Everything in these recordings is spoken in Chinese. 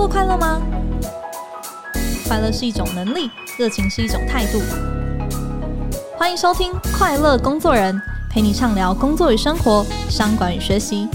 作快乐吗？快乐是一种能力，热情是一种态度。欢迎收听《快乐工作人》，陪你畅聊工作与生活、商管与学习。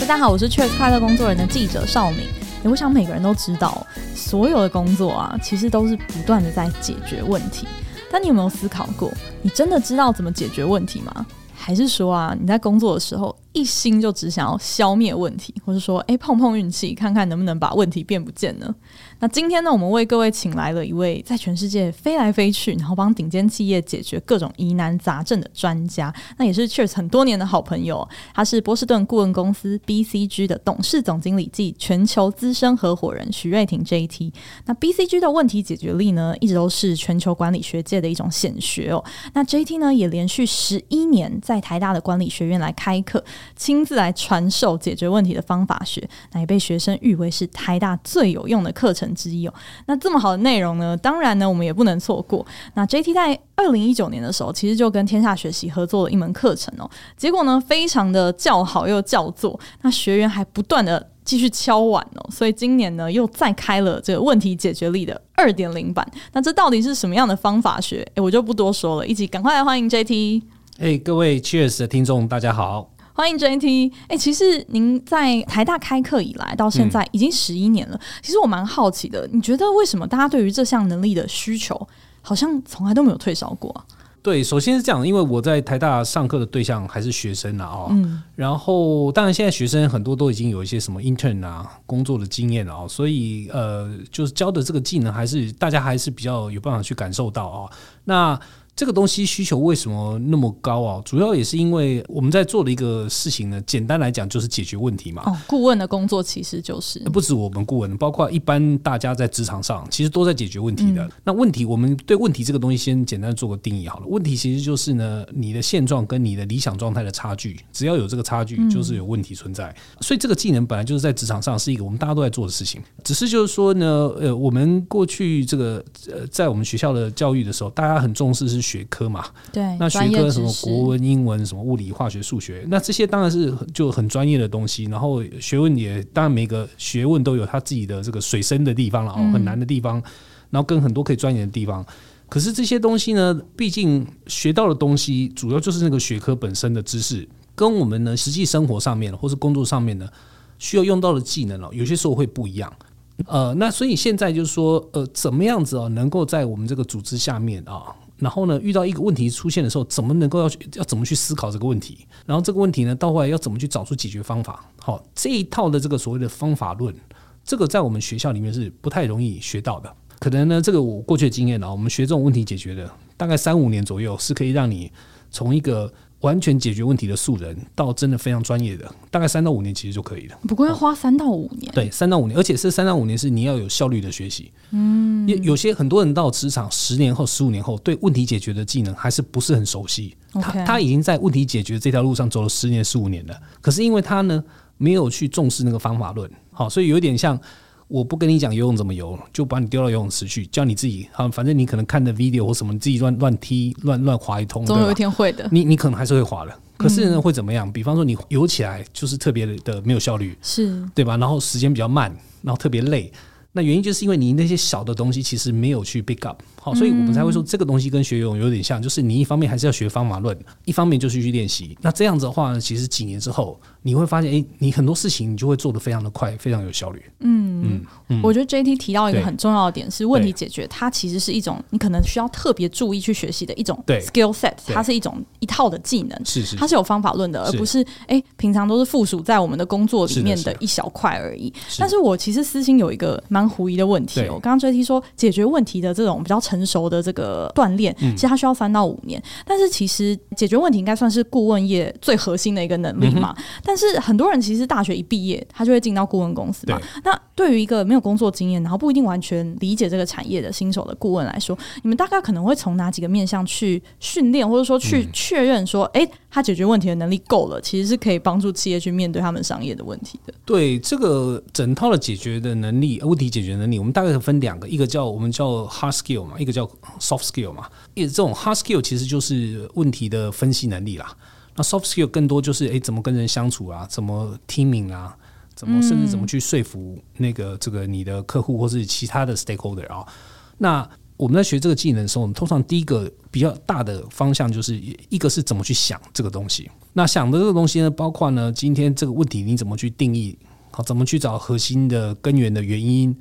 大家好，我是 Cheers 快乐工作人的记者邵敏。我想每个人都知道，所有的工作啊，其实都是不断的在解决问题。但你有没有思考过，你真的知道怎么解决问题吗？还是说啊，你在工作的时候，一心就只想要消灭问题，或者说，哎，碰碰运气，看看能不能把问题变不见呢？那今天呢，我们为各位请来了一位在全世界飞来飞去，然后帮顶尖企业解决各种疑难杂症的专家，那也是 Cheers 很多年的好朋友。他是波士顿顾问公司 BCG 的董事总经理暨全球资深合伙人许瑞婷 JT。那 BCG 的问题解决力呢，一直都是全球管理学界的一种显学哦。那 JT 呢，也连续十一年在台大的管理学院来开课。亲自来传授解决问题的方法学，那也被学生誉为是台大最有用的课程之一哦。那这么好的内容呢，当然呢，我们也不能错过。那 JT 在二零一九年的时候，其实就跟天下学习合作了一门课程哦，结果呢，非常的叫好又叫座，那学员还不断的继续敲碗哦，所以今年呢，又再开了这个问题解决力的二点零版。那这到底是什么样的方法学？诶，我就不多说了，一起赶快来欢迎 JT。哎，各位 Cheers 的听众，大家好，欢迎 JT。哎，其实您在台大开课以来到现在已经十一年了。嗯、其实我蛮好奇的，你觉得为什么大家对于这项能力的需求好像从来都没有退烧过啊？对，首先是这样，因为我在台大上课的对象还是学生啊，哦，嗯，然后当然现在学生很多都已经有一些什么 intern 啊工作的经验了哦，所以呃，就是教的这个技能还是大家还是比较有办法去感受到啊，那。这个东西需求为什么那么高啊？主要也是因为我们在做的一个事情呢，简单来讲就是解决问题嘛。哦，顾问的工作其实就是不止我们顾问，包括一般大家在职场上，其实都在解决问题的。嗯、那问题，我们对问题这个东西先简单做个定义好了。问题其实就是呢，你的现状跟你的理想状态的差距，只要有这个差距，就是有问题存在。嗯、所以这个技能本来就是在职场上是一个我们大家都在做的事情。只是就是说呢，呃，我们过去这个呃，在我们学校的教育的时候，大家很重视是。学科嘛，对，那学科什么国文、英文、什么物理、化学、数学，那这些当然是就很专业的东西。然后学问也当然每个学问都有它自己的这个水深的地方了哦，很难的地方，然后跟很多可以钻研的地方。可是这些东西呢，毕竟学到的东西主要就是那个学科本身的知识，跟我们呢实际生活上面或是工作上面呢需要用到的技能哦，有些时候会不一样。呃，那所以现在就是说，呃，怎么样子哦，能够在我们这个组织下面啊？然后呢，遇到一个问题出现的时候，怎么能够要去要怎么去思考这个问题？然后这个问题呢，到后来要怎么去找出解决方法？好，这一套的这个所谓的方法论，这个在我们学校里面是不太容易学到的。可能呢，这个我过去的经验呢，我们学这种问题解决的，大概三五年左右是可以让你从一个。完全解决问题的素人，到真的非常专业的，大概三到五年其实就可以了。不过要花三到五年。对，三到五年，而且是三到五年是你要有效率的学习。嗯，有有些很多人到职场十年后、十五年后，对问题解决的技能还是不是很熟悉。他他已经在问题解决这条路上走了十年、十五年了，可是因为他呢没有去重视那个方法论，好，所以有点像。我不跟你讲游泳怎么游，就把你丢到游泳池去，叫你自己。好，反正你可能看的 video 或什么，你自己乱乱踢、乱乱划一通，总有一天会的。你你可能还是会划的，可是呢，会怎么样？比方说你游起来就是特别的没有效率，是对吧？然后时间比较慢，然后特别累。那原因就是因为你那些小的东西其实没有去 pick up，好，所以我们才会说这个东西跟学游泳有点像，就是你一方面还是要学方法论，一方面就是去练习。那这样子的话呢，其实几年之后你会发现，哎，你很多事情你就会做得非常的快，非常有效率。嗯嗯嗯，我觉得 JT 提到一个很重要的点是问题解决，它其实是一种你可能需要特别注意去学习的一种 skill set，它是一种一套的技能，是是，它是有方法论的，而不是哎平常都是附属在我们的工作里面的一小块而已。但是我其实私心有一个蛮狐疑的问题，我刚刚 JT 说解决问题的这种比较成熟的这个锻炼，其实它需要三到五年。但是其实解决问题应该算是顾问业最核心的一个能力嘛。但是很多人其实大学一毕业，他就会进到顾问公司嘛。那对于一个没有工作经验，然后不一定完全理解这个产业的新手的顾问来说，你们大概可能会从哪几个面向去训练，或者说去确认说，哎，他解决问题的能力够了，其实是可以帮助企业去面对他们商业的问题的。对这个整套的解决的能力，问题解决能力。我们大概分两个，一个叫我们叫 hard skill 嘛，一个叫 soft skill 嘛。因为这种 hard skill 其实就是问题的分析能力啦。那 soft skill 更多就是诶、怎么跟人相处啊，怎么 teaming 啊，怎么甚至怎么去说服那个这个你的客户或是其他的 stakeholder 啊。那我们在学这个技能的时候，我们通常第一个比较大的方向就是一个是怎么去想这个东西。那想的这个东西呢，包括呢，今天这个问题你怎么去定义，好，怎么去找核心的根源的原因，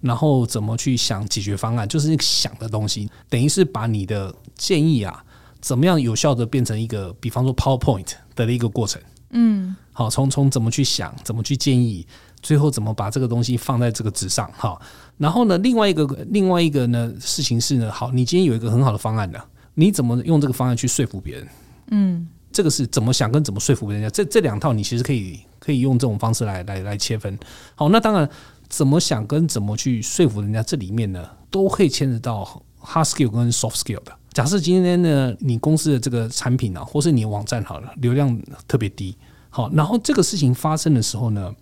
然后怎么去想解决方案，就是那个想的东西，等于是把你的建议啊。怎么样有效的变成一个，比方说 PowerPoint 的一个过程？嗯，好，从从怎么去想，怎么去建议，最后怎么把这个东西放在这个纸上？哈，然后呢，另外一个另外一个呢事情是呢，好，你今天有一个很好的方案的，你怎么用这个方案去说服别人？嗯，这个是怎么想跟怎么说服人家？这这两套你其实可以可以用这种方式来来来切分。好，那当然怎么想跟怎么去说服人家，这里面呢都可以牵扯到 hard skill 跟 soft skill 的。假设今天呢，你公司的这个产品啊，或是你的网站好了，流量特别低，好，然后这个事情发生的时候呢，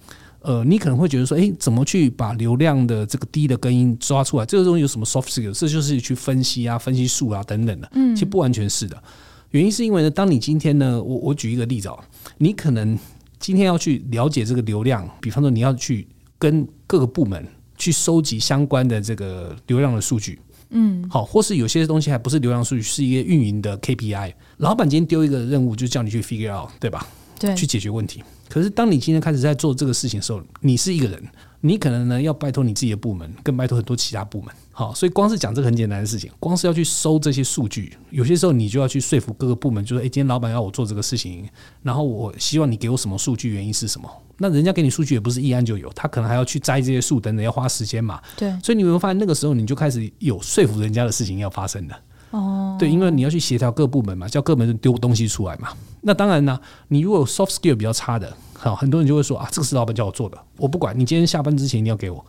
呃，你可能会觉得说，诶，怎么去把流量的这个低的根音抓出来？这个东西有什么 soft skill？这就是去分析啊，分析数啊等等的。嗯，其实不完全是的，原因是因为呢，当你今天呢，我我举一个例子啊，你可能今天要去了解这个流量，比方说你要去跟各个部门去收集相关的这个流量的数据。嗯，好，或是有些东西还不是流量数据，是一个运营的 KPI。老板今天丢一个任务，就叫你去 figure out，对吧？对，去解决问题。可是当你今天开始在做这个事情的时候，你是一个人，你可能呢要拜托你自己的部门，更拜托很多其他部门。好，所以光是讲这个很简单的事情，光是要去收这些数据，有些时候你就要去说服各个部门，就说：“诶，今天老板要我做这个事情，然后我希望你给我什么数据，原因是什么？”那人家给你数据也不是一按就有，他可能还要去摘这些树等等，要花时间嘛。对，所以你有没有发现那个时候你就开始有说服人家的事情要发生了。哦，对，因为你要去协调各部门嘛，叫各部门丢东西出来嘛。那当然呢，你如果有 soft skill 比较差的，好，很多人就会说啊，这个是老板叫我做的，我不管你今天下班之前你要给我，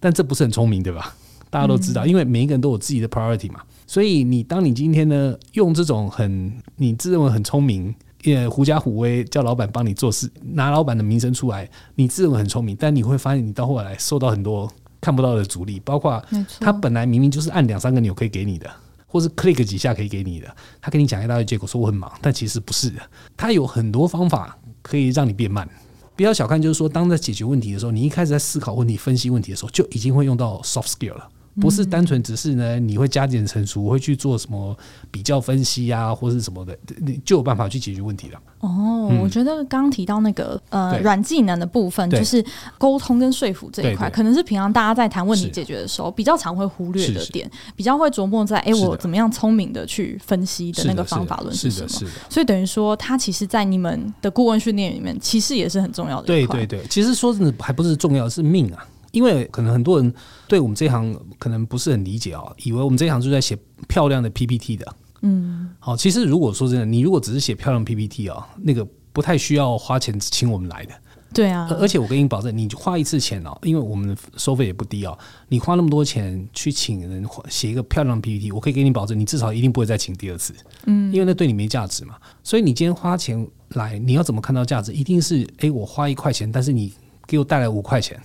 但这不是很聪明，对吧？大家都知道，因为每一个人都有自己的 priority 嘛。所以你当你今天呢，用这种很你自认为很聪明。也狐假虎威，叫老板帮你做事，拿老板的名声出来，你自认为很聪明，但你会发现你到后来受到很多看不到的阻力，包括他本来明明就是按两三个钮可以给你的，或是 click 几下可以给你的，他跟你讲一大堆借口，说我很忙，但其实不是的，他有很多方法可以让你变慢。不要小看，就是说，当在解决问题的时候，你一开始在思考问题、分析问题的时候，就已经会用到 soft skill 了。不是单纯只是呢，你会加减乘除，会去做什么比较分析啊，或是什么的，你就有办法去解决问题了。哦，嗯、我觉得刚刚提到那个呃软技能的部分，就是沟通跟说服这一块，可能是平常大家在谈问题解决的时候比较常会忽略的点，比较会琢磨在哎、欸，我怎么样聪明的去分析的那个方法论是什么？是的，是的，是的。所以等于说，它其实，在你们的顾问训练里面，其实也是很重要的。对对对，其实说真的，还不是重要是命啊。因为可能很多人对我们这一行可能不是很理解啊，以为我们这一行就是在写漂亮的 PPT 的。嗯，好，其实如果说真的，你如果只是写漂亮 PPT 啊，那个不太需要花钱请我们来的。对啊，而且我跟你保证，你花一次钱哦，因为我们收费也不低哦，你花那么多钱去请人写一个漂亮 PPT，我可以给你保证，你至少一定不会再请第二次。嗯，因为那对你没价值嘛。所以你今天花钱来，你要怎么看到价值？一定是诶，我花一块钱，但是你给我带来五块钱。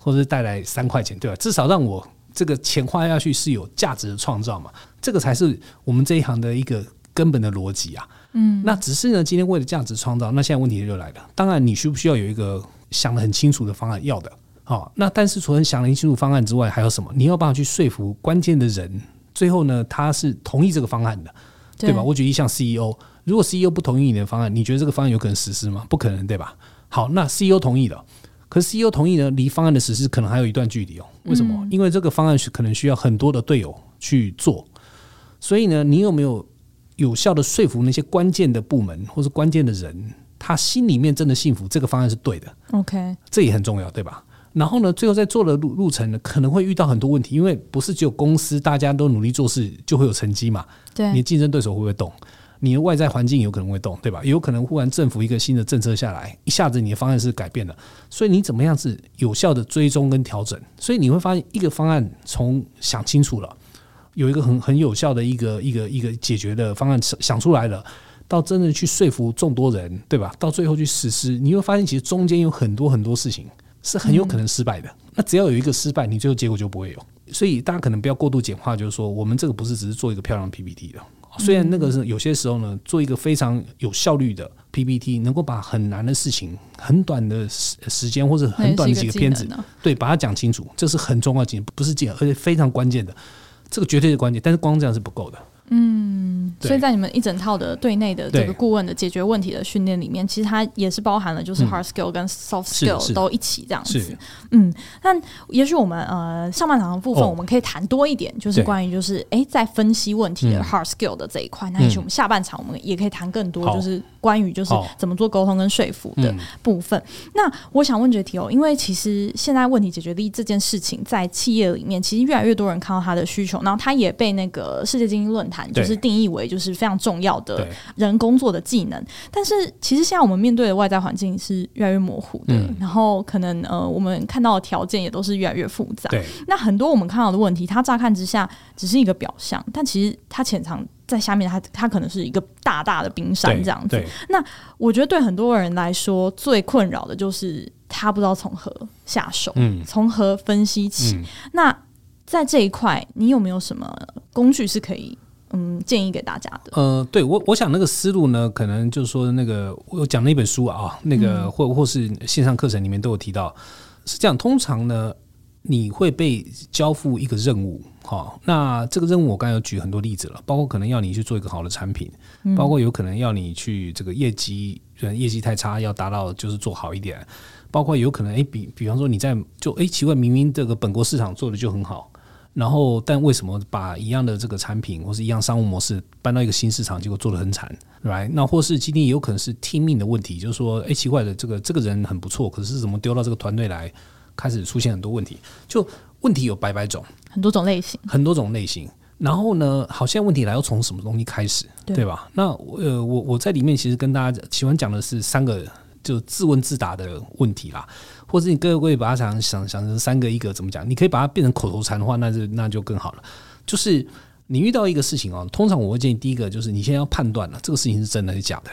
或者是带来三块钱，对吧？至少让我这个钱花下去是有价值的创造嘛，这个才是我们这一行的一个根本的逻辑啊。嗯，那只是呢，今天为了价值创造，那现在问题就来了。当然，你需不需要有一个想得很清楚的方案？要的。好，那但是除了想得很清楚方案之外，还有什么？你要办法去说服关键的人，最后呢，他是同意这个方案的，对吧？我举例像 CEO，如果 CEO 不同意你的方案，你觉得这个方案有可能实施吗？不可能，对吧？好，那 CEO 同意了。可是 CEO 同意呢，离方案的实施可能还有一段距离哦。为什么？嗯、因为这个方案是可能需要很多的队友去做，所以呢，你有没有有效的说服那些关键的部门或是关键的人，他心里面真的信服这个方案是对的？OK，这也很重要，对吧？然后呢，最后在做的路路程呢，可能会遇到很多问题，因为不是只有公司大家都努力做事就会有成绩嘛。对，你的竞争对手会不会动？你的外在环境有可能会动，对吧？有可能忽然政府一个新的政策下来，一下子你的方案是改变了，所以你怎么样是有效的追踪跟调整？所以你会发现，一个方案从想清楚了，有一个很很有效的一个一个一个解决的方案想出来了，到真的去说服众多人，对吧？到最后去实施，你会发现其实中间有很多很多事情是很有可能失败的。那只要有一个失败，你最后结果就不会有。所以大家可能不要过度简化，就是说我们这个不是只是做一个漂亮的 PPT 的。虽然那个是有些时候呢，做一个非常有效率的 PPT，能够把很难的事情很短的时时间或者很短的几个片子，对，把它讲清楚，这是很重要的技能，不是技能，而且非常关键的，这个绝对是关键。但是光这样是不够的。嗯，所以在你们一整套的对内的这个顾问的解决问题的训练里面，其实它也是包含了就是 hard skill 跟 soft skill 都一起这样子。嗯，那也许我们呃上半场的部分我们可以谈多一点，就是关于就是哎在分析问题的 hard skill 的这一块。那也许我们下半场我们也可以谈更多，就是关于就是怎么做沟通跟说服的部分。那我想问这题哦，因为其实现在问题解决力这件事情在企业里面，其实越来越多人看到他的需求，然后他也被那个世界经济论坛。就是定义为就是非常重要的人工作的技能，但是其实现在我们面对的外在环境是越来越模糊的，嗯、然后可能呃我们看到的条件也都是越来越复杂。那很多我们看到的问题，它乍看之下只是一个表象，但其实它潜藏在下面，它它可能是一个大大的冰山这样子。那我觉得对很多人来说，最困扰的就是他不知道从何下手，嗯，从何分析起。嗯、那在这一块，你有没有什么工具是可以？嗯，建议给大家的。呃，对我，我想那个思路呢，可能就是说那个我讲了一本书啊，那个或或是线上课程里面都有提到，是这样。通常呢，你会被交付一个任务，哈，那这个任务我刚才有举很多例子了，包括可能要你去做一个好的产品，包括有可能要你去这个业绩，业绩太差要达到就是做好一点，包括有可能哎，比比方说你在就哎奇怪，明明这个本国市场做的就很好。然后，但为什么把一样的这个产品或是一样商务模式搬到一个新市场，结果做的很惨，right？那或是今天也有可能是听命的问题，就是说，哎，奇怪的，这个这个人很不错，可是怎么丢到这个团队来，开始出现很多问题？就问题有百百种，很多种类型，很多种类型。然后呢，好像问题来要从什么东西开始，对，对吧？那呃，我我在里面其实跟大家喜欢讲的是三个，就自问自答的问题啦。或者你各位把它想想想成三个一个怎么讲？你可以把它变成口头禅的话，那就那就更好了。就是你遇到一个事情哦，通常我会建议第一个就是你先要判断了这个事情是真的还是假的。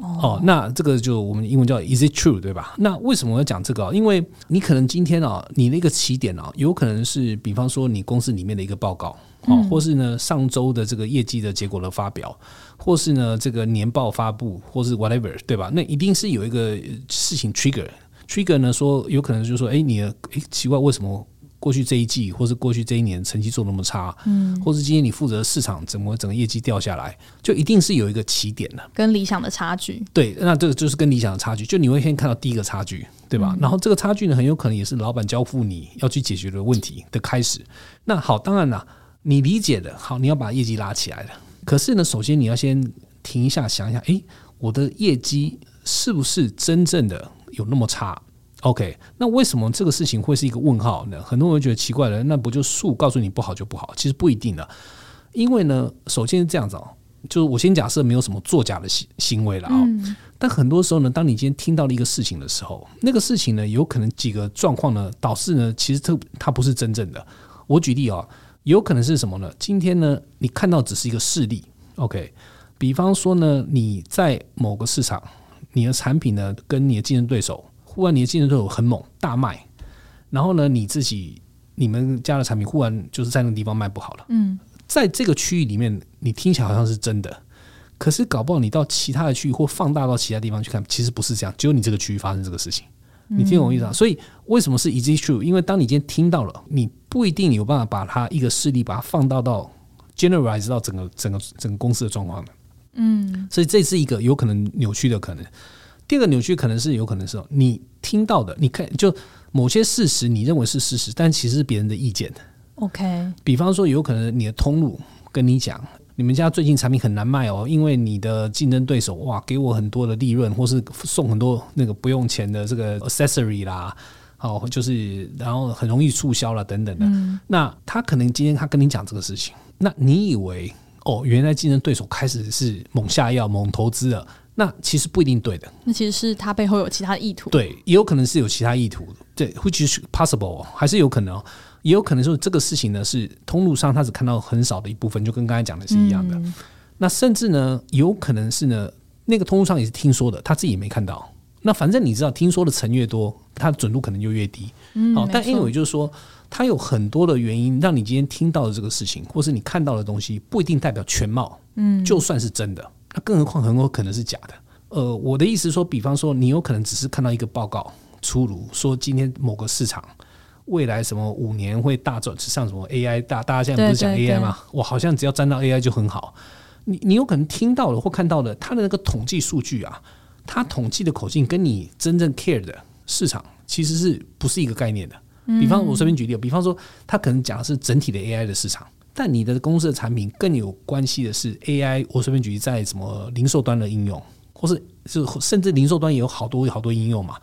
哦，那这个就我们英文叫 Is it true？对吧？那为什么我要讲这个？因为你可能今天啊，你那个起点啊，有可能是比方说你公司里面的一个报告，哦，或是呢上周的这个业绩的结果的发表，或是呢这个年报发布，或是 whatever，对吧？那一定是有一个事情 trigger。Trigger 呢说有可能就是说，哎、欸，你的哎、欸、奇怪，为什么过去这一季或是过去这一年成绩做那么差？嗯，或是今天你负责市场怎么整个业绩掉下来，就一定是有一个起点的，跟理想的差距。对，那这个就是跟理想的差距，就你会先看到第一个差距，对吧？嗯、然后这个差距呢，很有可能也是老板交付你要去解决的问题的开始。那好，当然了，你理解的好，你要把业绩拉起来了。可是呢，首先你要先停一下，想一下，诶、欸，我的业绩是不是真正的？有那么差？OK，那为什么这个事情会是一个问号呢？很多人觉得奇怪了，那不就数告诉你不好就不好？其实不一定的，因为呢，首先是这样子哦，就是我先假设没有什么作假的行行为了啊，但很多时候呢，当你今天听到了一个事情的时候，那个事情呢，有可能几个状况呢，导致呢，其实它它不是真正的。我举例啊，有可能是什么呢？今天呢，你看到只是一个事例，OK，比方说呢，你在某个市场。你的产品呢，跟你的竞争对手，忽然你的竞争对手很猛，大卖，然后呢，你自己你们家的产品忽然就是在那个地方卖不好了。嗯，在这个区域里面，你听起来好像是真的，可是搞不好你到其他的区域或放大到其他地方去看，其实不是这样，只有你这个区域发生这个事情。你听懂我意思啊？所以为什么是 it true？因为当你今天听到了，你不一定有办法把它一个事例把它放大到 generalize 到整个整个整个公司的状况的。嗯，所以这是一个有可能扭曲的可能。第二个扭曲可能是有可能是你听到的，你看就某些事实，你认为是事实，但其实是别人的意见。OK，比方说有可能你的通路跟你讲，你们家最近产品很难卖哦，因为你的竞争对手哇给我很多的利润，或是送很多那个不用钱的这个 accessory 啦，哦，就是然后很容易促销啦等等的。那他可能今天他跟你讲这个事情，那你以为？哦，原来竞争对手开始是猛下药、猛投资了，那其实不一定对的。那其实是他背后有其他意图。对，也有可能是有其他意图。对，which is possible，还是有可能，也有可能说这个事情呢是通路上他只看到很少的一部分，就跟刚才讲的是一样的。嗯、那甚至呢，有可能是呢，那个通路上也是听说的，他自己也没看到。那反正你知道，听说的层越多，它的准度可能就越低。嗯，好，但没错 anyway 就是说，它有很多的原因让你今天听到的这个事情，或是你看到的东西，不一定代表全貌。嗯，就算是真的，那更何况很有可能是假的。呃，我的意思说，比方说，你有可能只是看到一个报告出炉，说今天某个市场未来什么五年会大赚，像什么 AI 大，大家现在不是讲 AI 吗？我好像只要沾到 AI 就很好。你你有可能听到了或看到的，它的那个统计数据啊，它统计的口径跟你真正 care 的市场其实是不是一个概念的？比方我随便举例，比方说，他可能讲的是整体的 AI 的市场，但你的公司的产品更有关系的是 AI。我随便举例，在什么零售端的应用，或是就甚至零售端也有好多好多应用嘛？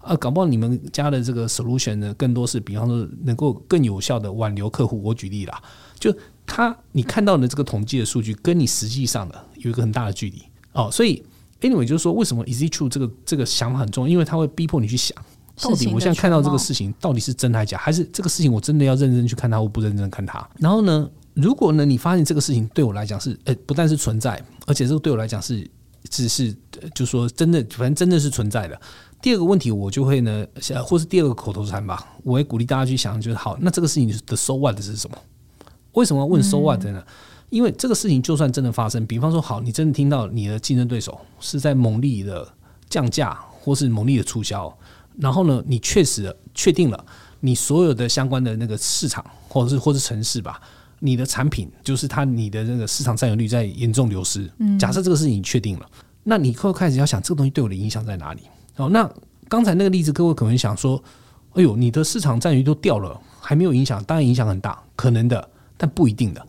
啊，搞不好你们家的这个 solution 呢，更多是比方说能够更有效的挽留客户。我举例啦，就他你看到的这个统计的数据，跟你实际上的有一个很大的距离哦。所以 anyway 就是说，为什么 is it true 这个这个想法很重要，因为它会逼迫你去想。到底我现在看到这个事情到底是真还是假，还是这个事情我真的要认真去看它，或不认真看它？然后呢，如果呢你发现这个事情对我来讲是，呃，不但是存在，而且这个对我来讲是只是，就是说真的，反正真的是存在的。第二个问题，我就会呢，或是第二个口头禅吧，我会鼓励大家去想，就是好，那这个事情的 so what 是什么？为什么要问 so what 呢？因为这个事情就算真的发生，比方说好，你真的听到你的竞争对手是在猛力的降价，或是猛力的促销。然后呢，你确实确定了你所有的相关的那个市场，或者是或者是城市吧，你的产品就是它，你的那个市场占有率在严重流失。假设这个事情你确定了，那你会开始要想这个东西对我的影响在哪里？哦，那刚才那个例子，各位可能想说，哎呦，你的市场占有率都掉了，还没有影响，当然影响很大，可能的，但不一定的。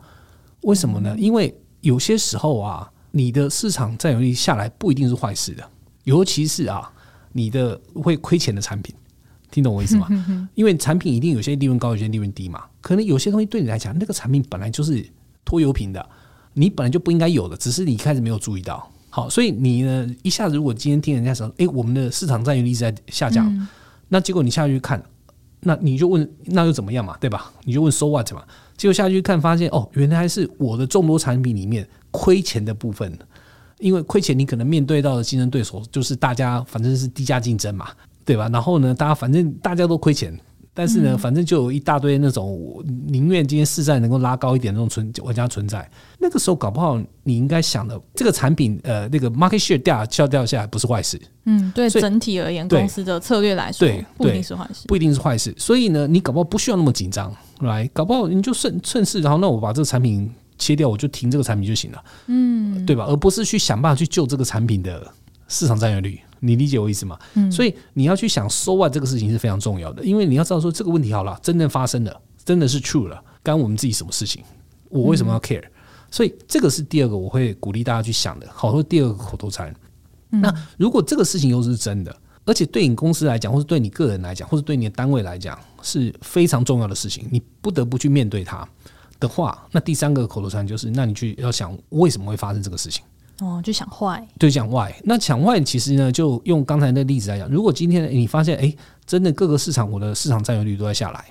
为什么呢？因为有些时候啊，你的市场占有率下来不一定是坏事的，尤其是啊。你的会亏钱的产品，听懂我意思吗？因为产品一定有些利润高，有些利润低嘛。可能有些东西对你来讲，那个产品本来就是拖油瓶的，你本来就不应该有的，只是你一开始没有注意到。好，所以你呢，一下子如果今天听人家说，诶，我们的市场占有率一直在下降，那结果你下去看，那你就问，那又怎么样嘛？对吧？你就问 so what 嘛？结果下去看，发现哦，原来是我的众多产品里面亏钱的部分。因为亏钱，你可能面对到的竞争对手就是大家反正是低价竞争嘛，对吧？然后呢，大家反正大家都亏钱，但是呢，反正就有一大堆那种宁愿今天市占能够拉高一点那种存玩家存在。那个时候搞不好你应该想的，这个产品呃那个 market share 掉掉掉下来不是坏事。嗯，对，整体而言，公司的策略来说，对，不一定是坏事，不一定是坏事。所以呢，你搞不好不需要那么紧张，来，搞不好你就顺顺势，然后那我把这个产品。切掉，我就停这个产品就行了，嗯，对吧？而不是去想办法去救这个产品的市场占有率，你理解我意思吗？嗯，所以你要去想 so what 这个事情是非常重要的，因为你要知道说这个问题好了，真正发生了，真的是 true 了，干我们自己什么事情？我为什么要 care？所以这个是第二个我会鼓励大家去想的，好，说第二个口头禅。那如果这个事情又是真的，而且对你公司来讲，或是对你个人来讲，或是对你的单位来讲，是非常重要的事情，你不得不去面对它。的话，那第三个口头禅就是，那你去要想为什么会发生这个事情？哦，就想坏，对，讲 why。那想 why 其实呢，就用刚才那例子来讲，如果今天你发现，哎，真的各个市场我的市场占有率都在下来，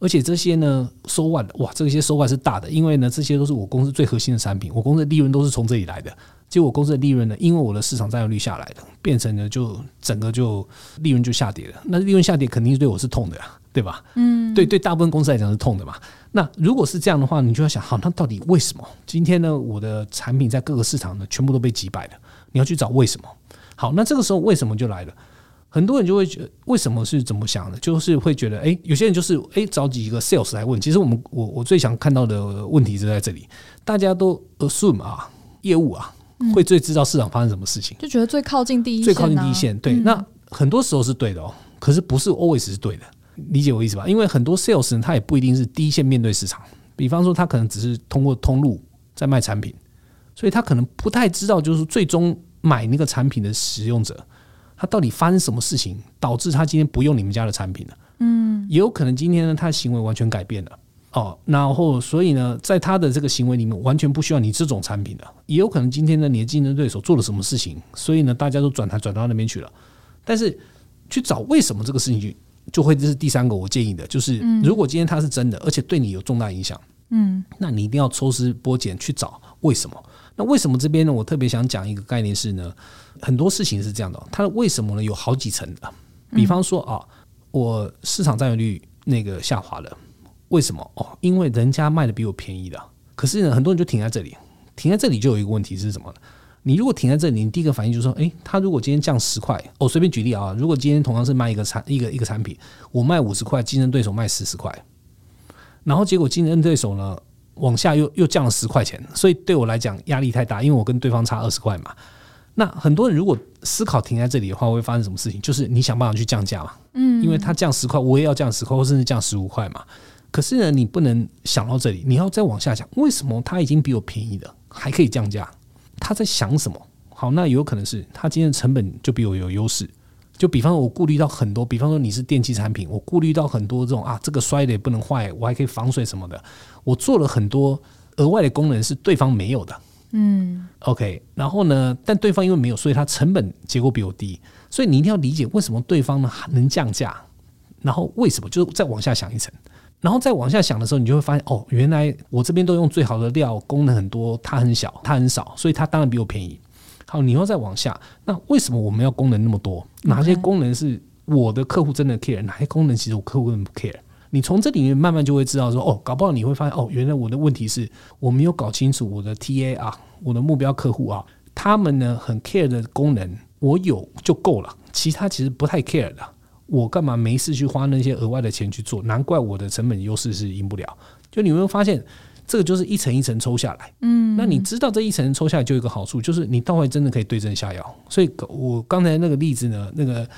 而且这些呢收万哇，这些收万是大的，因为呢这些都是我公司最核心的产品，我公司的利润都是从这里来的。结果我公司的利润呢，因为我的市场占有率下来了，变成了就整个就利润就下跌了。那利润下跌肯定是对我是痛的呀，对吧？嗯，对对，大部分公司来讲是痛的嘛。那如果是这样的话，你就要想，好，那到底为什么今天呢？我的产品在各个市场呢，全部都被击败了。你要去找为什么？好，那这个时候为什么就来了？很多人就会觉得，为什么是怎么想的？就是会觉得，哎，有些人就是哎找几个 sales 来问。其实我们我我最想看到的问题就在这里，大家都 assume 啊，业务啊。会最知道市场发生什么事情，就觉得最靠近第一线，最靠近第一线。对，那很多时候是对的哦，可是不是 always 是对的。理解我意思吧？因为很多 sales 他也不一定是第一线面对市场，比方说他可能只是通过通路在卖产品，所以他可能不太知道，就是最终买那个产品的使用者，他到底发生什么事情导致他今天不用你们家的产品了。嗯，也有可能今天呢，他的行为完全改变了。哦，然后所以呢，在他的这个行为里面，完全不需要你这种产品的，也有可能今天呢，你的竞争对手做了什么事情，所以呢，大家都转台转到那边去了。但是去找为什么这个事情就就会这是第三个我建议的，就是如果今天它是真的，而且对你有重大影响，嗯，那你一定要抽丝剥茧去找为什么？那为什么这边呢？我特别想讲一个概念是呢，很多事情是这样的，它的为什么呢？有好几层的。比方说啊，我市场占有率那个下滑了，为什么？哦，因为人家卖的比我便宜的。可是呢，很多人就停在这里，停在这里就有一个问题是什么呢？你如果停在这里，你第一个反应就是说，诶，他如果今天降十块，我随便举例啊，如果今天同样是卖一个产一个一个产品，我卖五十块，竞争对手卖四十块，然后结果竞争对手呢？往下又又降了十块钱，所以对我来讲压力太大，因为我跟对方差二十块嘛。那很多人如果思考停在这里的话，会发生什么事情？就是你想办法去降价嘛，嗯，因为他降十块，我也要降十块，或甚至降十五块嘛。可是呢，你不能想到这里，你要再往下想，为什么他已经比我便宜了，还可以降价？他在想什么？好，那有可能是他今天的成本就比我有优势。就比方说，我顾虑到很多，比方说你是电器产品，我顾虑到很多这种啊，这个摔的也不能坏，我还可以防水什么的，我做了很多额外的功能是对方没有的，嗯，OK，然后呢，但对方因为没有，所以它成本结果比我低，所以你一定要理解为什么对方呢能降价，然后为什么，就是再往下想一层，然后再往下想的时候，你就会发现哦，原来我这边都用最好的料，功能很多，它很小，它很少，所以它当然比我便宜。好，你要再往下，那为什么我们要功能那么多？哪些功能是我的客户真的 care？哪些功能其实我客户根本不 care？你从这里面慢慢就会知道说，哦，搞不好你会发现，哦，原来我的问题是我没有搞清楚我的 TA 啊，我的目标客户啊，他们呢很 care 的功能我有就够了，其他其实不太 care 的，我干嘛没事去花那些额外的钱去做？难怪我的成本优势是赢不了。就你有没有发现？这个就是一层一层抽下来，嗯，那你知道这一层抽下来就有一个好处，就是你到位真的可以对症下药。所以，我刚才那个例子呢，那个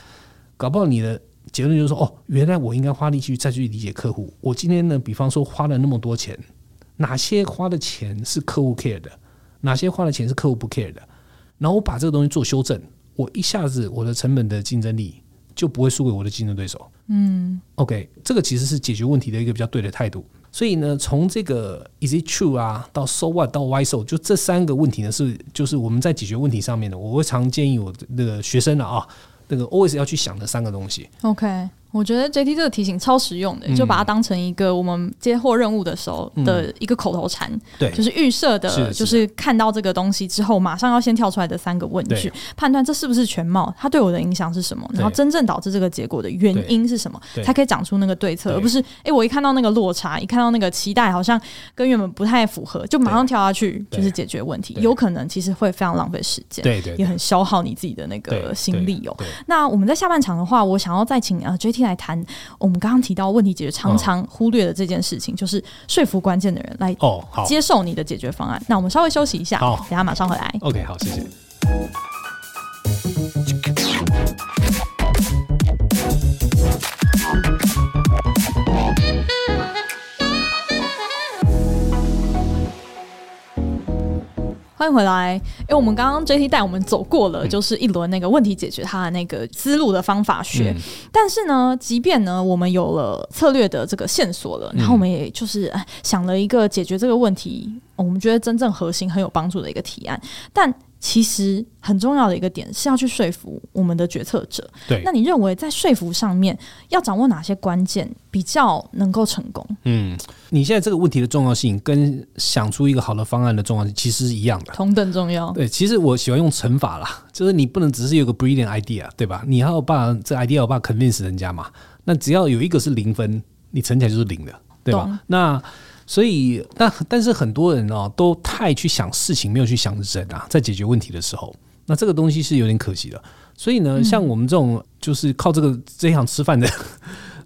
搞不好你的结论就是说，哦，原来我应该花力气再去理解客户。我今天呢，比方说花了那么多钱，哪些花的钱是客户 care 的，哪些花的钱是客户不 care 的，然后我把这个东西做修正，我一下子我的成本的竞争力就不会输给我的竞争对手。嗯，OK，这个其实是解决问题的一个比较对的态度。所以呢，从这个 is it true 啊，到 so what，到 why so，就这三个问题呢，是就是我们在解决问题上面呢，我会常建议我的那个学生啊，啊，那个 always 要去想的三个东西。OK。我觉得 JT 这个提醒超实用的，就把它当成一个我们接获任务的时候的一个口头禅，对，就是预设的，就是看到这个东西之后，马上要先跳出来的三个问句，判断这是不是全貌，它对我的影响是什么，然后真正导致这个结果的原因是什么，才可以讲出那个对策，而不是哎，我一看到那个落差，一看到那个期待好像跟原本不太符合，就马上跳下去就是解决问题，有可能其实会非常浪费时间，对对，也很消耗你自己的那个心力哦。那我们在下半场的话，我想要再请呃来谈我们刚刚提到问题解决常常忽略的这件事情，就是说服关键的人来哦，好接受你的解决方案。那我们稍微休息一下，好，等下马上回来。OK，好，谢谢。欢迎回来。因为我们刚刚 JT 带我们走过了，就是一轮那个问题解决它的那个思路的方法学。嗯、但是呢，即便呢我们有了策略的这个线索了，然后我们也就是想了一个解决这个问题，我们觉得真正核心很有帮助的一个提案，但。其实很重要的一个点是要去说服我们的决策者。对，那你认为在说服上面要掌握哪些关键，比较能够成功？嗯，你现在这个问题的重要性跟想出一个好的方案的重要性其实是一样的，同等重要。对，其实我喜欢用乘法啦，就是你不能只是有个 brilliant idea，对吧？你要把这 idea 要把 convince 人家嘛。那只要有一个是零分，你乘起来就是零的，对吧？那所以，但但是很多人哦，都太去想事情，没有去想人啊，在解决问题的时候，那这个东西是有点可惜的。所以呢，像我们这种就是靠这个这一行吃饭的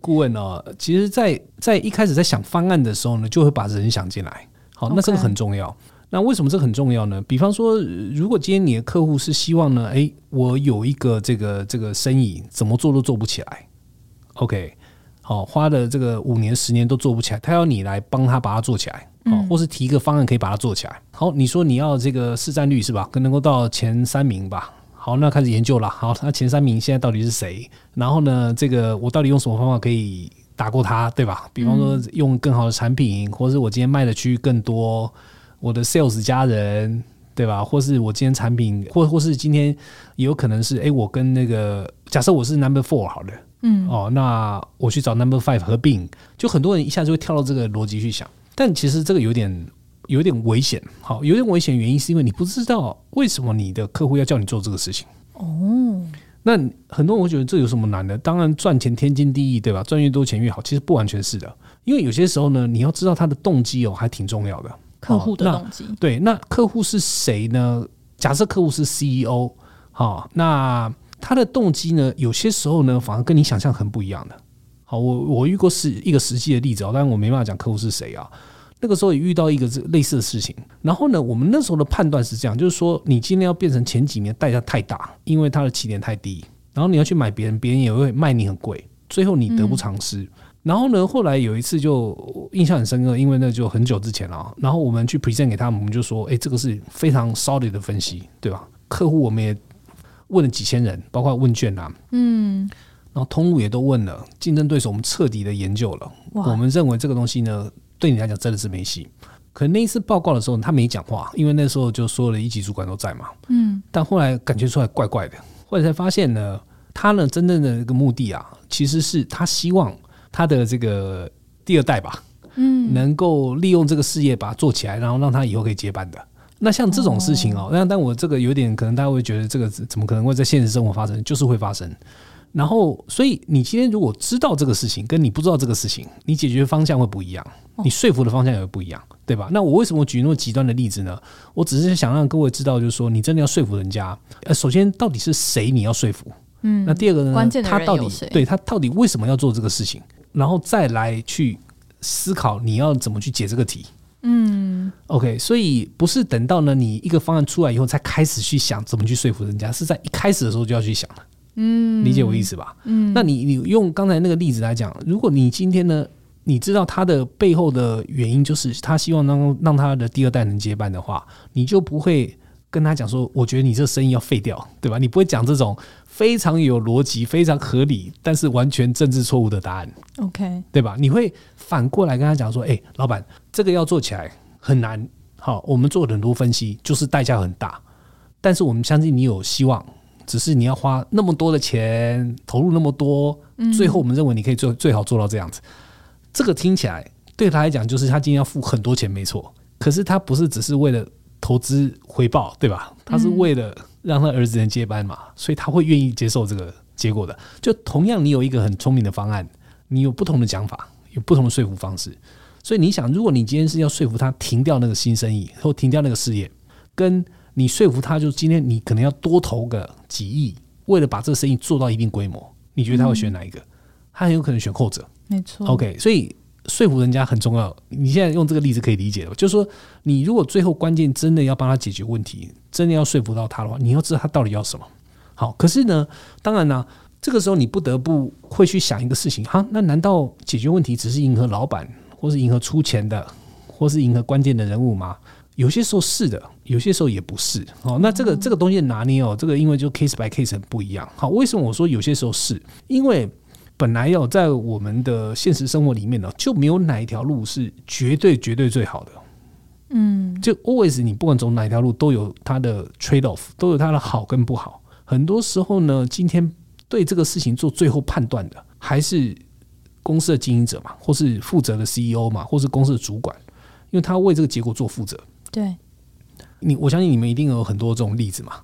顾问哦，其实在，在在一开始在想方案的时候呢，就会把人想进来。好，那这个很重要。那为什么这个很重要呢？比方说，如果今天你的客户是希望呢，诶，我有一个这个这个生意，怎么做都做不起来。OK。哦，花的这个五年十年都做不起来，他要你来帮他把它做起来，哦，或是提一个方案可以把它做起来。好，你说你要这个市占率是吧？可能够到前三名吧。好，那开始研究了。好，那前三名现在到底是谁？然后呢，这个我到底用什么方法可以打过他，对吧？比方说用更好的产品，或是我今天卖的区域更多，我的 sales 加人，对吧？或是我今天产品，或或是今天也有可能是，哎，我跟那个假设我是 number four 好了。嗯哦，那我去找 Number Five 合并，就很多人一下就会跳到这个逻辑去想，但其实这个有点有点危险。好，有点危险原因是因为你不知道为什么你的客户要叫你做这个事情。哦，那很多人会觉得这有什么难的？当然赚钱天经地义，对吧？赚越多钱越好。其实不完全是的，因为有些时候呢，你要知道他的动机哦，还挺重要的。客户的动机，对，那客户是谁呢？假设客户是 CEO，好，那他的动机呢？有些时候呢，反而跟你想象很不一样的。好，我我遇过是一个实际的例子哦，但是我没办法讲客户是谁啊。那个时候也遇到一个这类似的事情，然后呢，我们那时候的判断是这样，就是说你今天要变成前几年，代价太大，因为它的起点太低，然后你要去买别人，别人也会卖你很贵，最后你得不偿失。然后呢，后来有一次就印象很深刻，因为那就很久之前了。然后我们去 present 给他们，我们就说：“哎，这个是非常 solid 的分析，对吧？客户我们也问了几千人，包括问卷啊，嗯，然后通路也都问了，竞争对手我们彻底的研究了。我们认为这个东西呢，对你来讲真的是没戏。可那一次报告的时候，他没讲话，因为那时候就所有的一级主管都在嘛，嗯。但后来感觉出来怪怪的，后来才发现呢，他呢真正的一个目的啊，其实是他希望。他的这个第二代吧，嗯，能够利用这个事业把它做起来，然后让他以后可以接班的。那像这种事情哦，那但我这个有点可能大家会觉得这个怎么可能会在现实生活发生？就是会发生。然后，所以你今天如果知道这个事情，跟你不知道这个事情，你解决方向会不一样，你说服的方向也会不一样，对吧？那我为什么举那么极端的例子呢？我只是想让各位知道，就是说你真的要说服人家，呃，首先到底是谁你要说服？嗯，那第二个呢？他到底对他到底为什么要做这个事情？然后再来去思考你要怎么去解这个题，嗯，OK，所以不是等到呢你一个方案出来以后才开始去想怎么去说服人家，是在一开始的时候就要去想了，嗯，理解我意思吧？嗯，那你你用刚才那个例子来讲，如果你今天呢，你知道他的背后的原因就是他希望让让他的第二代能接班的话，你就不会跟他讲说，我觉得你这个生意要废掉，对吧？你不会讲这种。非常有逻辑、非常合理，但是完全政治错误的答案。OK，对吧？你会反过来跟他讲说：“哎，老板，这个要做起来很难。好，我们做了很多分析，就是代价很大。但是我们相信你有希望，只是你要花那么多的钱，投入那么多，最后我们认为你可以最最好做到这样子。这个听起来对他来讲，就是他今天要付很多钱，没错。可是他不是只是为了投资回报，对吧？他是为了。让他儿子能接班嘛，所以他会愿意接受这个结果的。就同样，你有一个很聪明的方案，你有不同的讲法，有不同的说服方式。所以你想，如果你今天是要说服他停掉那个新生意或停掉那个事业，跟你说服他，就今天你可能要多投个几亿，为了把这个生意做到一定规模，你觉得他会选哪一个？他很有可能选后者。没错。OK，所以。说服人家很重要。你现在用这个例子可以理解了，就是说，你如果最后关键真的要帮他解决问题，真的要说服到他的话，你要知道他到底要什么。好，可是呢，当然呢，这个时候你不得不会去想一个事情：哈，那难道解决问题只是迎合老板，或是迎合出钱的，或是迎合关键的人物吗？有些时候是的，有些时候也不是。哦，那这个这个东西拿捏哦，这个因为就 case by case 不一样。好，为什么我说有些时候是因为？本来要在我们的现实生活里面呢，就没有哪一条路是绝对绝对最好的。嗯，就 always 你不管走哪一条路，都有它的 trade off，都有它的好跟不好。很多时候呢，今天对这个事情做最后判断的，还是公司的经营者嘛，或是负责的 CEO 嘛，或是公司的主管，因为他为这个结果做负责。对。你我相信你们一定有很多这种例子嘛，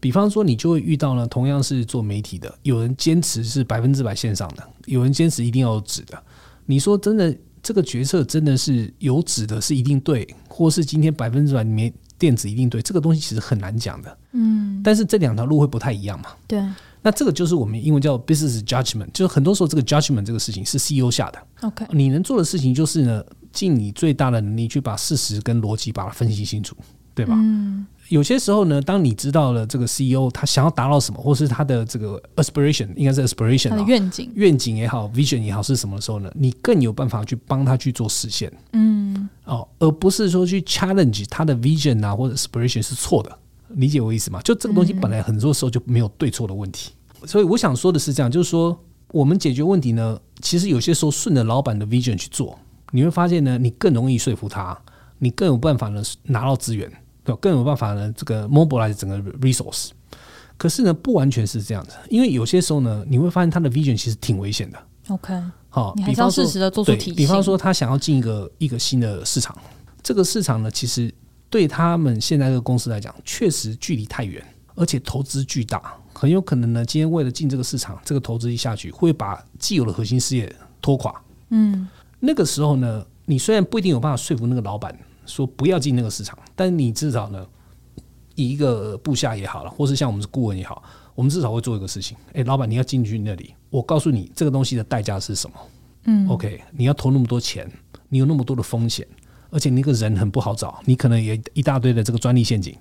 比方说你就会遇到呢，同样是做媒体的，有人坚持是百分之百线上的，有人坚持一定要有纸的。你说真的，这个决策真的是有纸的是一定对，或是今天百分之百里面电子一定对，这个东西其实很难讲的。嗯，但是这两条路会不太一样嘛？对。那这个就是我们英文叫 business judgment，就是很多时候这个 judgment 这个事情是 CEO 下的。OK，你能做的事情就是呢，尽你最大的能力去把事实跟逻辑把它分析清楚。对吧？嗯，有些时候呢，当你知道了这个 CEO 他想要达到什么，或是他的这个 aspiration，应该是 aspiration，他的愿景，愿景也好，vision 也好是什么的时候呢？你更有办法去帮他去做实现。嗯，哦，而不是说去 challenge 他的 vision 啊，或者 aspiration 是错的。理解我意思吗？就这个东西本来很多时候就没有对错的问题。所以我想说的是这样，就是说我们解决问题呢，其实有些时候顺着老板的 vision 去做，你会发现呢，你更容易说服他，你更有办法呢拿到资源。更有办法呢，这个 mobilize 整个 resource。可是呢，不完全是这样子，因为有些时候呢，你会发现他的 vision 其实挺危险的。OK，好，你还是要适时的做出提醒。比方说，他想要进一个一个新的市场，这个市场呢，其实对他们现在这个公司来讲，确实距离太远，而且投资巨大，很有可能呢，今天为了进这个市场，这个投资一下去，会把既有的核心事业拖垮。嗯，那个时候呢，你虽然不一定有办法说服那个老板说不要进那个市场，但你至少呢，以一个部下也好了，或是像我们是顾问也好，我们至少会做一个事情。哎，老板，你要进去那里，我告诉你这个东西的代价是什么？嗯，OK，你要投那么多钱，你有那么多的风险，而且那个人很不好找，你可能也一大堆的这个专利陷阱。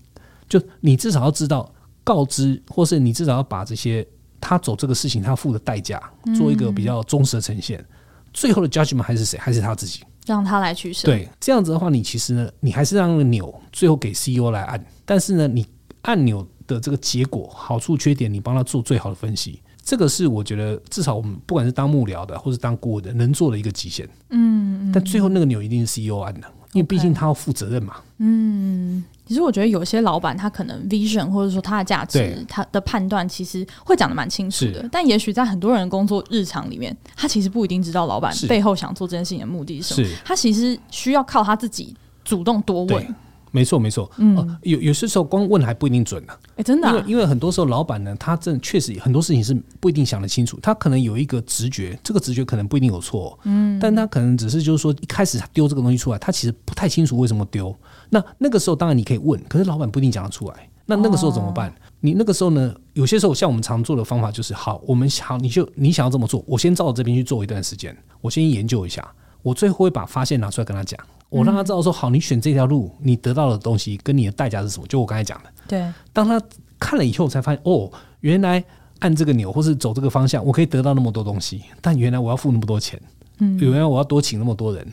就你至少要知道告知，或是你至少要把这些他走这个事情他付的代价做一个比较忠实的呈现。最后的 judgment 还是谁？还是他自己？让他来取舍。对，这样子的话，你其实呢，你还是让那个钮最后给 CEO 来按，但是呢，你按钮的这个结果好处缺点，你帮他做最好的分析。这个是我觉得至少我们不管是当幕僚的，或是当顾问的，能做的一个极限。嗯，但最后那个钮一定是 CEO 按的，因为毕竟他要负责任嘛。嗯，其实我觉得有些老板他可能 vision 或者说他的价值，他的判断其实会讲的蛮清楚的，但也许在很多人工作日常里面，他其实不一定知道老板背后想做这件事情的目的是什么。他其实需要靠他自己主动多问。没错，没错。嗯，呃、有有些时候光问还不一定准呢、啊。哎，真的、啊，因为因为很多时候老板呢，他真的确实很多事情是不一定想得清楚。他可能有一个直觉，这个直觉可能不一定有错。嗯，但他可能只是就是说，一开始他丢这个东西出来，他其实不太清楚为什么丢。那那个时候当然你可以问，可是老板不一定讲得出来。那那个时候怎么办？哦、你那个时候呢？有些时候像我们常做的方法就是：好，我们好，你就你想要这么做，我先照着这边去做一段时间，我先研究一下，我最后会把发现拿出来跟他讲。我让他知道说，好，你选这条路，你得到的东西跟你的代价是什么？就我刚才讲的。对。当他看了以后，才发现哦，原来按这个钮或是走这个方向，我可以得到那么多东西。但原来我要付那么多钱，嗯，原来我要多请那么多人，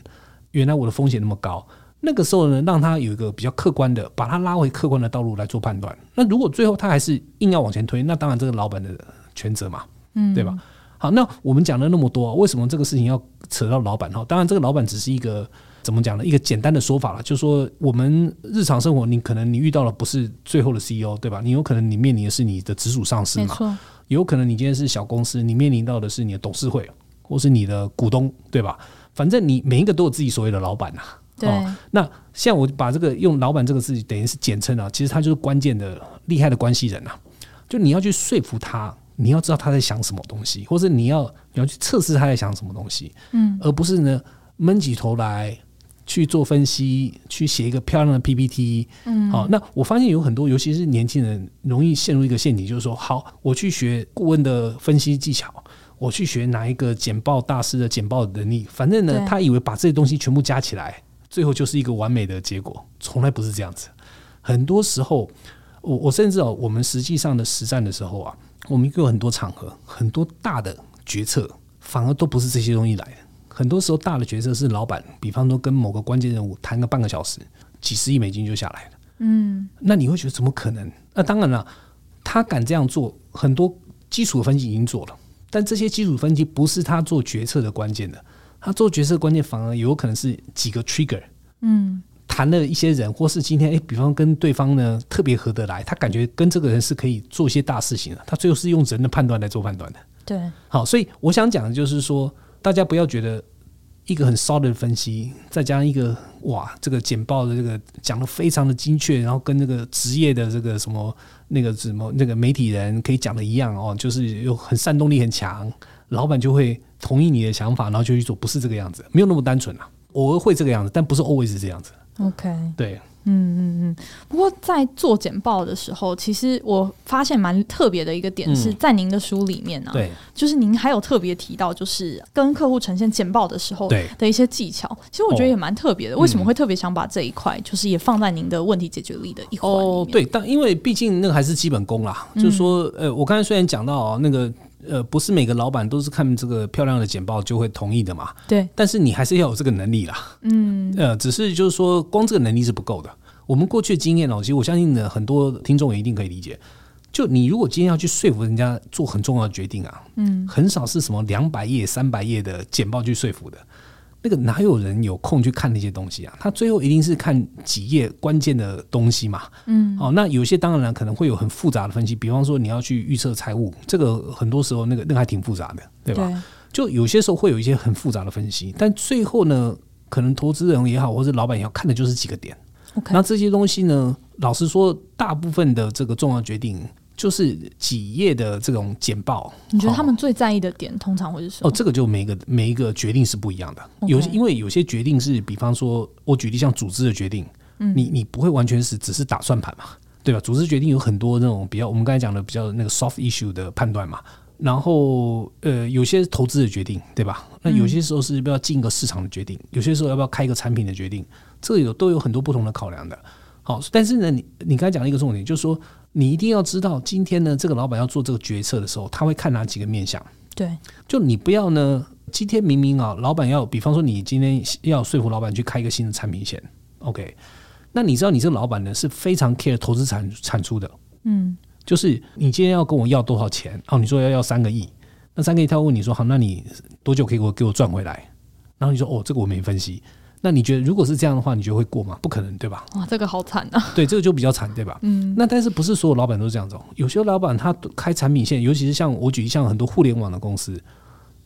原来我的风险那么高。那个时候呢，让他有一个比较客观的，把他拉回客观的道路来做判断。那如果最后他还是硬要往前推，那当然这个老板的全责嘛，嗯，对吧？好，那我们讲了那么多，为什么这个事情要扯到老板？哈，当然这个老板只是一个。怎么讲呢？一个简单的说法了，就是说我们日常生活，你可能你遇到了不是最后的 CEO，对吧？你有可能你面临的是你的直属上司嘛，有可能你今天是小公司，你面临到的是你的董事会或是你的股东，对吧？反正你每一个都有自己所谓的老板呐。对。哦，那像我把这个用老板这个字等于是简称啊，其实他就是关键的厉害的关系人呐。就你要去说服他，你要知道他在想什么东西，或者你要你要去测试他在想什么东西，嗯，而不是呢闷起头来。去做分析，去写一个漂亮的 PPT。嗯，好，那我发现有很多，尤其是年轻人，容易陷入一个陷阱，就是说，好，我去学顾问的分析技巧，我去学哪一个简报大师的简报能力，反正呢，他以为把这些东西全部加起来，最后就是一个完美的结果，从来不是这样子。很多时候，我我甚至哦，我们实际上的实战的时候啊，我们有很多场合，很多大的决策，反而都不是这些东西来的。很多时候，大的决策是老板，比方说跟某个关键人物谈个半个小时，几十亿美金就下来了。嗯，那你会觉得怎么可能？那当然了，他敢这样做，很多基础分析已经做了，但这些基础分析不是他做决策的关键的。他做决策关键反而有可能是几个 trigger。嗯，谈了一些人，或是今天哎，比方跟对方呢特别合得来，他感觉跟这个人是可以做一些大事情的。他最后是用人的判断来做判断的。对，好，所以我想讲的就是说。大家不要觉得一个很 solid 的分析，再加上一个哇，这个简报的这个讲的非常的精确，然后跟那个职业的这个什么那个什么那个媒体人可以讲的一样哦，就是有很煽动力很强，老板就会同意你的想法，然后就去做，不是这个样子，没有那么单纯啊，偶尔会这个样子，但不是 always 这样子。OK，对。嗯嗯嗯，不过在做简报的时候，其实我发现蛮特别的一个点是在您的书里面呢、啊，对，就是您还有特别提到，就是跟客户呈现简报的时候的一些技巧。其实我觉得也蛮特别的，为什么会特别想把这一块，就是也放在您的问题解决力的一环哦，对，但因为毕竟那个还是基本功啦，就是说，呃，我刚才虽然讲到那个。呃，不是每个老板都是看这个漂亮的简报就会同意的嘛。对。但是你还是要有这个能力啦。嗯。呃，只是就是说，光这个能力是不够的。我们过去的经验哦，其实我相信呢，很多听众也一定可以理解。就你如果今天要去说服人家做很重要的决定啊，嗯，很少是什么两百页、三百页的简报去说服的。那个哪有人有空去看那些东西啊？他最后一定是看几页关键的东西嘛。嗯，哦，那有些当然可能会有很复杂的分析，比方说你要去预测财务，这个很多时候那个那个还挺复杂的，对吧？对。就有些时候会有一些很复杂的分析，但最后呢，可能投资人也好，或者老板也好，看的就是几个点。那这些东西呢，老实说，大部分的这个重要决定就是几页的这种简报。你觉得他们最在意的点通常会是什么？哦，这个就每一个每一个决定是不一样的。有些因为有些决定是，比方说，我举例像组织的决定，嗯，你你不会完全是只是打算盘嘛，对吧？组织决定有很多那种比较，我们刚才讲的比较那个 soft issue 的判断嘛。然后，呃，有些投资的决定，对吧？那有些时候是要不要进一个市场的决定，有些时候要不要开一个产品的决定，这个有都有很多不同的考量的。好，但是呢，你你刚才讲了一个重点，就是说你一定要知道，今天呢，这个老板要做这个决策的时候，他会看哪几个面相。对，就你不要呢，今天明明啊，老板要，比方说你今天要说服老板去开一个新的产品线，OK？那你知道你这个老板呢是非常 care 投资产产出的，嗯。就是你今天要跟我要多少钱？哦，你说要要三个亿，那三个亿他会问你说好，那你多久可以给我给我赚回来？然后你说哦，这个我没分析。那你觉得如果是这样的话，你觉得会过吗？不可能，对吧？哇，这个好惨啊！对，这个就比较惨，对吧？嗯。那但是不是所有老板都是这样子？哦有些老板他开产品线，尤其是像我举一项很多互联网的公司，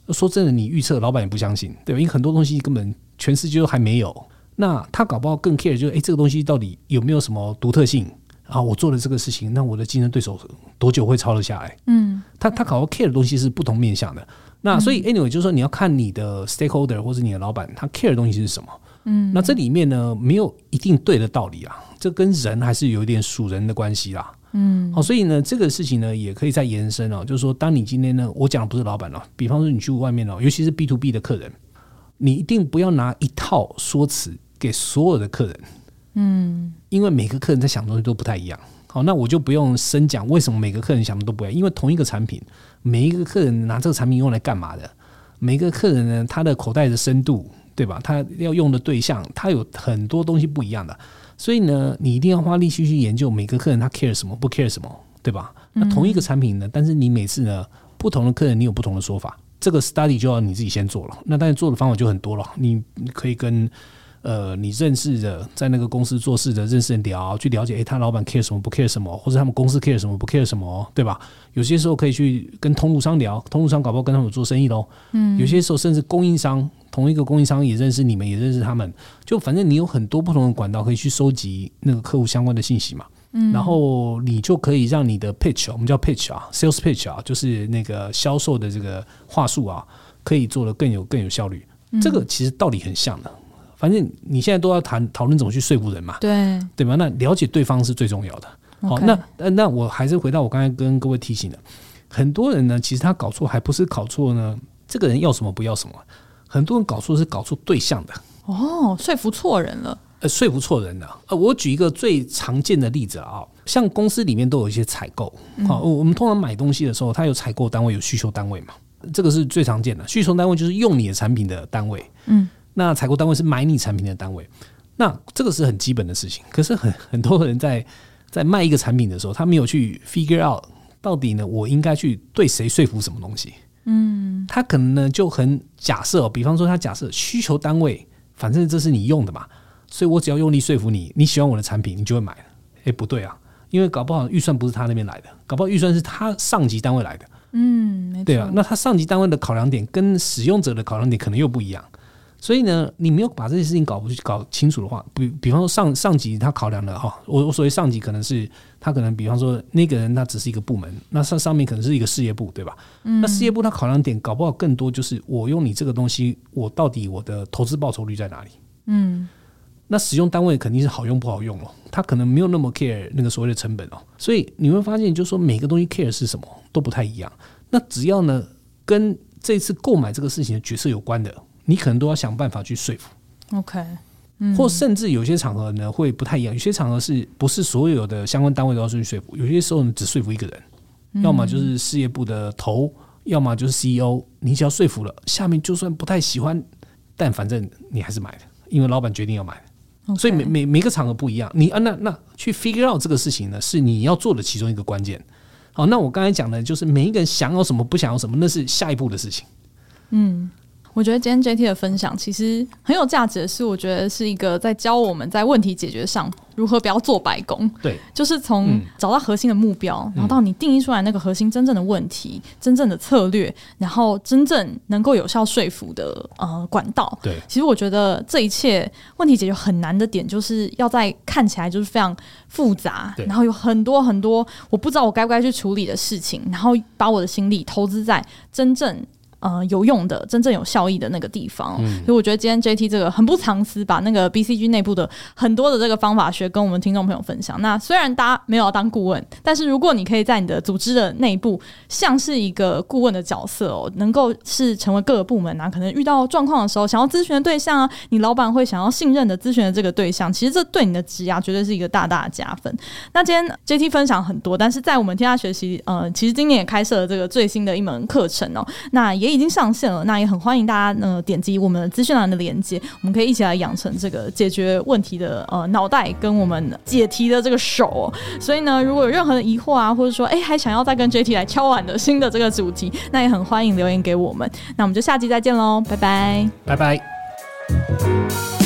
说真的，你预测老板也不相信，对吧？因为很多东西根本全世界都还没有。那他搞不好更 care 就是，哎，这个东西到底有没有什么独特性？啊，我做了这个事情，那我的竞争对手多久会抄得下来？嗯，他他搞不好 care 的东西是不同面向的。那所以 anyway 就是说，你要看你的 stakeholder 或者你的老板他 care 的东西是什么。嗯，那这里面呢，没有一定对的道理啊，这跟人还是有一点属人的关系啦。嗯，好，所以呢，这个事情呢，也可以再延伸哦，就是说，当你今天呢，我讲的不是老板哦，比方说你去外面哦，尤其是 B to B 的客人，你一定不要拿一套说辞给所有的客人。嗯，因为每个客人在想的东西都不太一样。好，那我就不用深讲为什么每个客人想的都不一样。因为同一个产品，每一个客人拿这个产品用来干嘛的？每个客人呢，他的口袋的深度，对吧？他要用的对象，他有很多东西不一样的。所以呢，你一定要花力气去研究每个客人他 care 什么，不 care 什么，对吧？那同一个产品呢，但是你每次呢，不同的客人你有不同的说法，这个 study 就要你自己先做了。那但是做的方法就很多了，你你可以跟。呃，你认识的在那个公司做事的认识人聊，去了解，诶、欸，他老板 care 什么不 care 什么，或者他们公司 care 什么不 care 什么，对吧？有些时候可以去跟通路商聊，通路商搞不好跟他们做生意喽。嗯，有些时候甚至供应商，同一个供应商也认识你们，也认识他们，就反正你有很多不同的管道可以去收集那个客户相关的信息嘛。嗯，然后你就可以让你的 pitch，我们叫 pitch 啊，sales pitch 啊，就是那个销售的这个话术啊，可以做得更有更有效率。这个其实道理很像的。反正你现在都要谈讨论怎么去说服人嘛，对对吧？那了解对方是最重要的。好，那那我还是回到我刚才跟各位提醒的，很多人呢，其实他搞错还不是搞错呢，这个人要什么不要什么，很多人搞错是搞错对象的。哦，说服错人了。呃，说服错人了。呃，我举一个最常见的例子啊，像公司里面都有一些采购，好，我们通常买东西的时候，它有采购单位，有需求单位嘛，这个是最常见的。需求单位就是用你的产品的单位，嗯。那采购单位是买你产品的单位，那这个是很基本的事情。可是很很多人在在卖一个产品的时候，他没有去 figure out 到底呢，我应该去对谁说服什么东西。嗯，他可能呢就很假设，比方说他假设需求单位，反正这是你用的嘛，所以我只要用力说服你，你喜欢我的产品，你就会买。诶，不对啊，因为搞不好预算不是他那边来的，搞不好预算是他上级单位来的。嗯，对啊，那他上级单位的考量点跟使用者的考量点可能又不一样。所以呢，你没有把这些事情搞不搞清楚的话，比比方说上上级他考量的哈，我我所谓上级可能是他可能比方说那个人他只是一个部门，那上上面可能是一个事业部，对吧？嗯，那事业部他考量点搞不好更多就是我用你这个东西，我到底我的投资报酬率在哪里？嗯，那使用单位肯定是好用不好用哦，他可能没有那么 care 那个所谓的成本哦，所以你会发现就是说每个东西 care 是什么都不太一样。那只要呢跟这次购买这个事情的角色有关的。你可能都要想办法去说服，OK，或甚至有些场合呢会不太一样，有些场合是不是所有的相关单位都要去说服？有些时候你只说服一个人，要么就是事业部的头，要么就是 CEO。你只要说服了，下面就算不太喜欢，但反正你还是买的，因为老板决定要买。所以每每每个场合不一样。你啊，那那去 figure out 这个事情呢，是你要做的其中一个关键。好，那我刚才讲的就是每一个人想要什么，不想要什么，那是下一步的事情。嗯。我觉得今天 JT 的分享其实很有价值的是，我觉得是一个在教我们在问题解决上如何不要做白工。对，就是从找到核心的目标，嗯、然后到你定义出来那个核心真正的问题、嗯、真正的策略，然后真正能够有效说服的呃管道。对，其实我觉得这一切问题解决很难的点，就是要在看起来就是非常复杂，然后有很多很多我不知道我该不该去处理的事情，然后把我的心力投资在真正。呃，有用的、真正有效益的那个地方，嗯、所以我觉得今天 JT 这个很不藏私，把那个 BCG 内部的很多的这个方法学跟我们听众朋友分享。那虽然大家没有要当顾问，但是如果你可以在你的组织的内部，像是一个顾问的角色哦，能够是成为各个部门啊，可能遇到状况的时候，想要咨询的对象啊，你老板会想要信任的咨询的这个对象，其实这对你的职涯绝对是一个大大的加分。那今天 JT 分享很多，但是在我们天下学习，呃，其实今年也开设了这个最新的一门课程哦，那也。已经上线了，那也很欢迎大家呢点击我们的资讯栏的连接，我们可以一起来养成这个解决问题的呃脑袋跟我们解题的这个手。所以呢，如果有任何的疑惑啊，或者说哎还想要再跟 JT 来敲碗的新的这个主题，那也很欢迎留言给我们。那我们就下期再见喽，拜拜，拜拜。